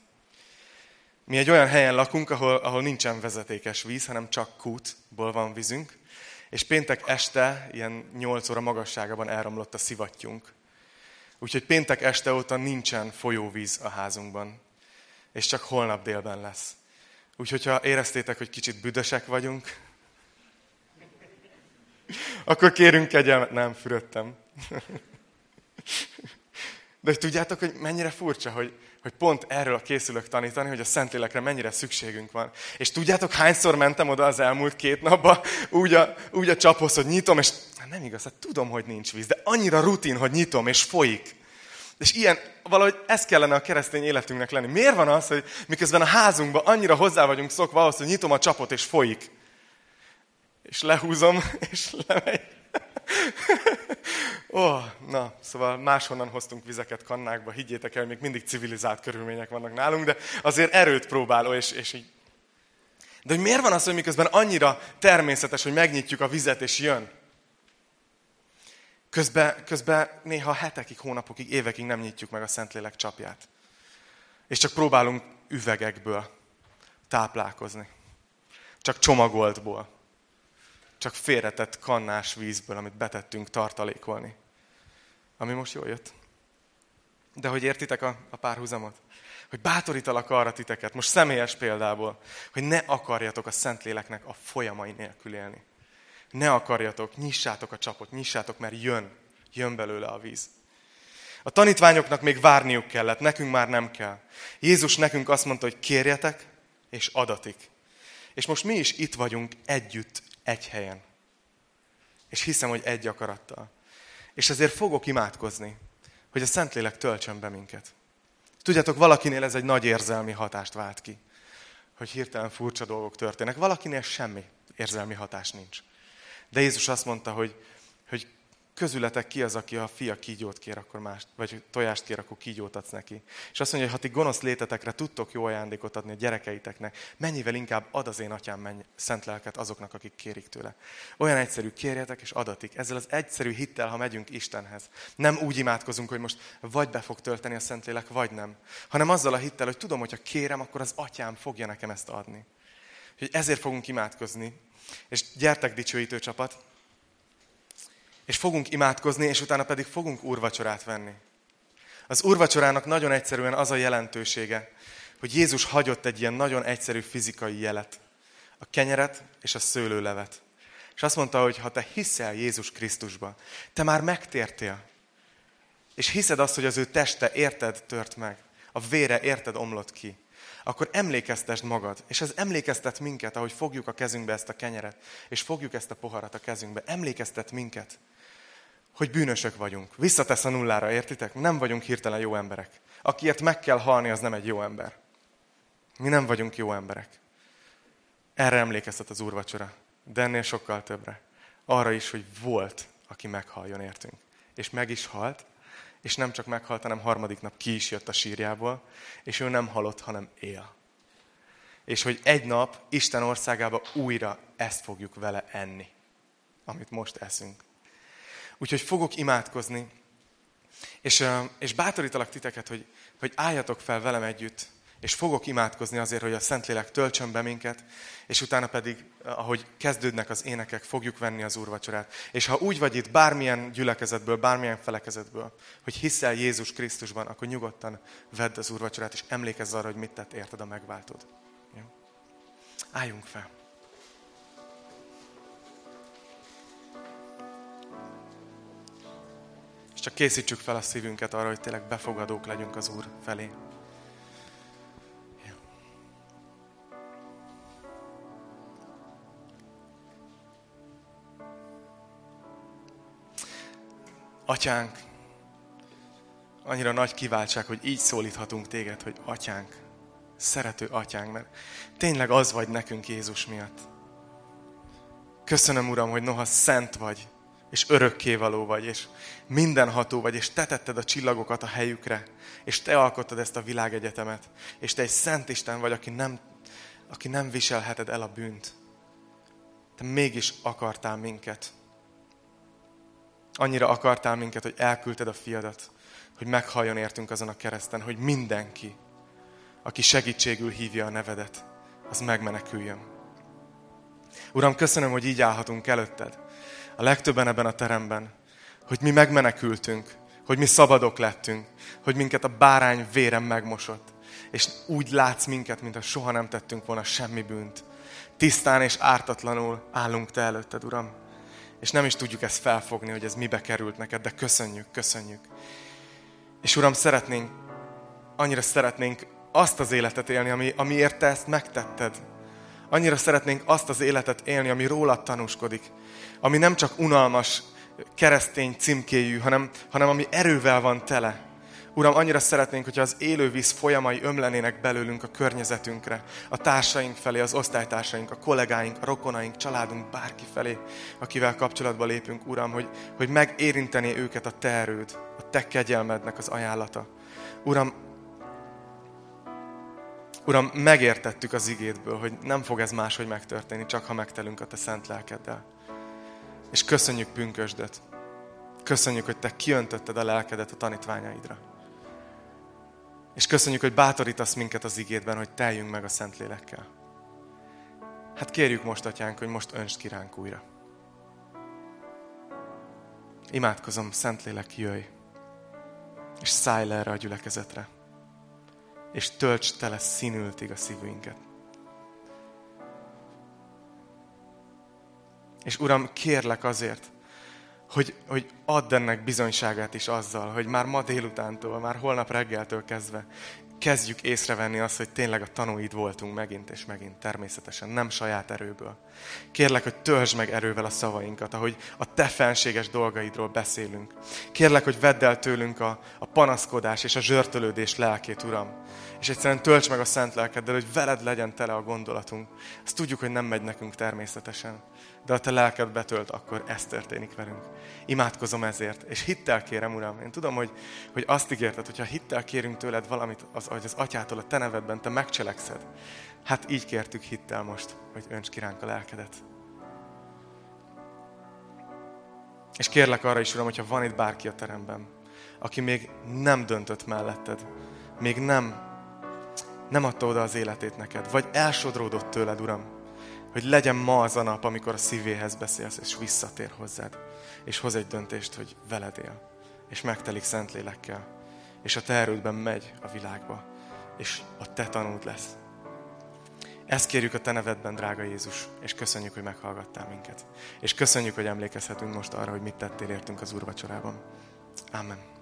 Mi egy olyan helyen lakunk, ahol, ahol nincsen vezetékes víz, hanem csak kútból van vízünk. És péntek este, ilyen 8 óra magasságában elromlott a szivattyunk. Úgyhogy péntek este óta nincsen folyóvíz a házunkban. És csak holnap délben lesz. Úgyhogy ha éreztétek, hogy kicsit büdösek vagyunk, akkor kérünk kegyelmet. Nem, fürödtem. De hogy tudjátok, hogy mennyire furcsa, hogy, hogy pont erről készülök tanítani, hogy a Szentlélekre mennyire szükségünk van. És tudjátok, hányszor mentem oda az elmúlt két napba, úgy a, úgy a csaphoz, hogy nyitom, és hát nem igaz, hát tudom, hogy nincs víz, de annyira rutin, hogy nyitom, és folyik. És ilyen, valahogy ez kellene a keresztény életünknek lenni. Miért van az, hogy miközben a házunkban annyira hozzá vagyunk szokva ahhoz, hogy nyitom a csapot, és folyik. És lehúzom, és lemegy. Ó, oh, na, szóval máshonnan hoztunk vizeket kannákba, higgyétek el, még mindig civilizált körülmények vannak nálunk, de azért erőt próbáló, és, és így. De hogy miért van az, hogy miközben annyira természetes, hogy megnyitjuk a vizet, és jön? Közben, közben néha hetekig, hónapokig, évekig nem nyitjuk meg a Szentlélek csapját. És csak próbálunk üvegekből táplálkozni. Csak csomagoltból csak félretett kannás vízből, amit betettünk tartalékolni. Ami most jól jött. De hogy értitek a, a párhuzamot? Hogy bátorítalak arra titeket, most személyes példából, hogy ne akarjatok a Szentléleknek a folyamai nélkül élni. Ne akarjatok, nyissátok a csapot, nyissátok, mert jön, jön belőle a víz. A tanítványoknak még várniuk kellett, nekünk már nem kell. Jézus nekünk azt mondta, hogy kérjetek, és adatik. És most mi is itt vagyunk együtt egy helyen. És hiszem, hogy egy akarattal. És ezért fogok imádkozni, hogy a Szentlélek töltsön be minket. Tudjátok, valakinél ez egy nagy érzelmi hatást vált ki. Hogy hirtelen furcsa dolgok történnek. Valakinél semmi érzelmi hatás nincs. De Jézus azt mondta, hogy, hogy közületek ki az, aki a fia kígyót kér, akkor más, vagy tojást kér, akkor kígyót adsz neki. És azt mondja, hogy ha ti gonosz létetekre tudtok jó ajándékot adni a gyerekeiteknek, mennyivel inkább ad az én atyám menj, szent lelket azoknak, akik kérik tőle. Olyan egyszerű, kérjetek és adatik. Ezzel az egyszerű hittel, ha megyünk Istenhez. Nem úgy imádkozunk, hogy most vagy be fog tölteni a Szentlélek, vagy nem. Hanem azzal a hittel, hogy tudom, hogy ha kérem, akkor az atyám fogja nekem ezt adni. Hogy ezért fogunk imádkozni. És gyertek dicsőítő csapat, és fogunk imádkozni, és utána pedig fogunk úrvacsorát venni. Az úrvacsorának nagyon egyszerűen az a jelentősége, hogy Jézus hagyott egy ilyen nagyon egyszerű fizikai jelet. A kenyeret és a szőlőlevet. És azt mondta, hogy ha te hiszel Jézus Krisztusba, te már megtértél. És hiszed azt, hogy az ő teste érted tört meg, a vére érted omlott ki, akkor emlékeztesd magad, és ez emlékeztet minket, ahogy fogjuk a kezünkbe ezt a kenyeret, és fogjuk ezt a poharat a kezünkbe, emlékeztet minket, hogy bűnösök vagyunk. Visszatesz a nullára, értitek? Nem vagyunk hirtelen jó emberek. Akiért meg kell halni, az nem egy jó ember. Mi nem vagyunk jó emberek. Erre emlékeztet az úrvacsora. De ennél sokkal többre. Arra is, hogy volt, aki meghaljon értünk. És meg is halt, és nem csak meghalt, hanem harmadik nap ki is jött a sírjából, és ő nem halott, hanem él. És hogy egy nap Isten országába újra ezt fogjuk vele enni, amit most eszünk. Úgyhogy fogok imádkozni, és, és bátorítalak titeket, hogy, hogy álljatok fel velem együtt, és fogok imádkozni azért, hogy a Szentlélek töltsön be minket, és utána pedig, ahogy kezdődnek az énekek, fogjuk venni az úrvacsorát. És ha úgy vagy itt bármilyen gyülekezetből, bármilyen felekezetből, hogy hiszel Jézus Krisztusban, akkor nyugodtan vedd az úrvacsorát, és emlékezz arra, hogy mit tett érted a megváltod. Jó? Álljunk fel! Csak készítsük fel a szívünket arra, hogy tényleg befogadók legyünk az Úr felé. Atyánk, annyira nagy kiváltság, hogy így szólíthatunk téged, hogy atyánk, szerető atyánk, mert tényleg az vagy nekünk Jézus miatt. Köszönöm, Uram, hogy noha szent vagy, és örökkévaló vagy, és mindenható vagy, és te tetted a csillagokat a helyükre, és te alkottad ezt a világegyetemet, és te egy szent Isten vagy, aki nem, aki nem viselheted el a bűnt. Te mégis akartál minket. Annyira akartál minket, hogy elküldted a fiadat, hogy meghalljon értünk azon a kereszten, hogy mindenki, aki segítségül hívja a nevedet, az megmeneküljön. Uram, köszönöm, hogy így állhatunk előtted. A legtöbben ebben a teremben, hogy mi megmenekültünk, hogy mi szabadok lettünk, hogy minket a bárány vérem megmosott, és úgy látsz minket, mintha soha nem tettünk volna semmi bűnt. Tisztán és ártatlanul állunk Te előtted, Uram. És nem is tudjuk ezt felfogni, hogy ez mibe került neked, de köszönjük, köszönjük. És Uram, szeretnénk, annyira szeretnénk azt az életet élni, ami, amiért Te ezt megtetted. Annyira szeretnénk azt az életet élni, ami rólad tanúskodik. Ami nem csak unalmas, keresztény címkéjű, hanem, hanem ami erővel van tele. Uram, annyira szeretnénk, hogyha az élővíz folyamai ömlenének belőlünk a környezetünkre, a társaink felé, az osztálytársaink, a kollégáink, a rokonaink, családunk, bárki felé, akivel kapcsolatba lépünk, Uram, hogy, hogy megérinteni őket a Te erőd, a Te kegyelmednek az ajánlata. Uram, Uram, megértettük az igédből, hogy nem fog ez máshogy megtörténni, csak ha megtelünk a Te szent lelkeddel. És köszönjük pünkösdöt. Köszönjük, hogy Te kiöntötted a lelkedet a tanítványaidra. És köszönjük, hogy bátorítasz minket az igédben, hogy teljünk meg a Szentlélekkel. Hát kérjük most, Atyánk, hogy most öntsd ki ránk újra. Imádkozom, Szentlélek, jöjj, és szállj le erre a gyülekezetre, és tölts tele színültig a szívünket. És Uram, kérlek azért, hogy, hogy add ennek bizonyságát is azzal, hogy már ma délutántól, már holnap reggeltől kezdve kezdjük észrevenni azt, hogy tényleg a tanúid voltunk megint és megint, természetesen, nem saját erőből. Kérlek, hogy töltsd meg erővel a szavainkat, ahogy a te fenséges dolgaidról beszélünk. Kérlek, hogy vedd el tőlünk a, a panaszkodás és a zsörtölődés lelkét, Uram. És egyszerűen tölts meg a szent lelkeddel, hogy veled legyen tele a gondolatunk. Ezt tudjuk, hogy nem megy nekünk természetesen de ha te lelked betölt, akkor ez történik velünk. Imádkozom ezért, és hittel kérem, Uram. Én tudom, hogy, hogy azt ígérted, hogyha hittel kérünk tőled valamit, az, hogy az atyától a te nevedben te megcselekszed. Hát így kértük hittel most, hogy önts ki ránk a lelkedet. És kérlek arra is, Uram, hogyha van itt bárki a teremben, aki még nem döntött melletted, még nem, nem adta oda az életét neked, vagy elsodródott tőled, Uram, hogy legyen ma az a nap, amikor a szívéhez beszélsz, és visszatér hozzád, és hoz egy döntést, hogy veled él, és megtelik Szentlélekkel, és a te erődben megy a világba, és a te tanult lesz. Ezt kérjük a te nevedben, drága Jézus, és köszönjük, hogy meghallgattál minket. És köszönjük, hogy emlékezhetünk most arra, hogy mit tettél értünk az úrvacsorában. Amen.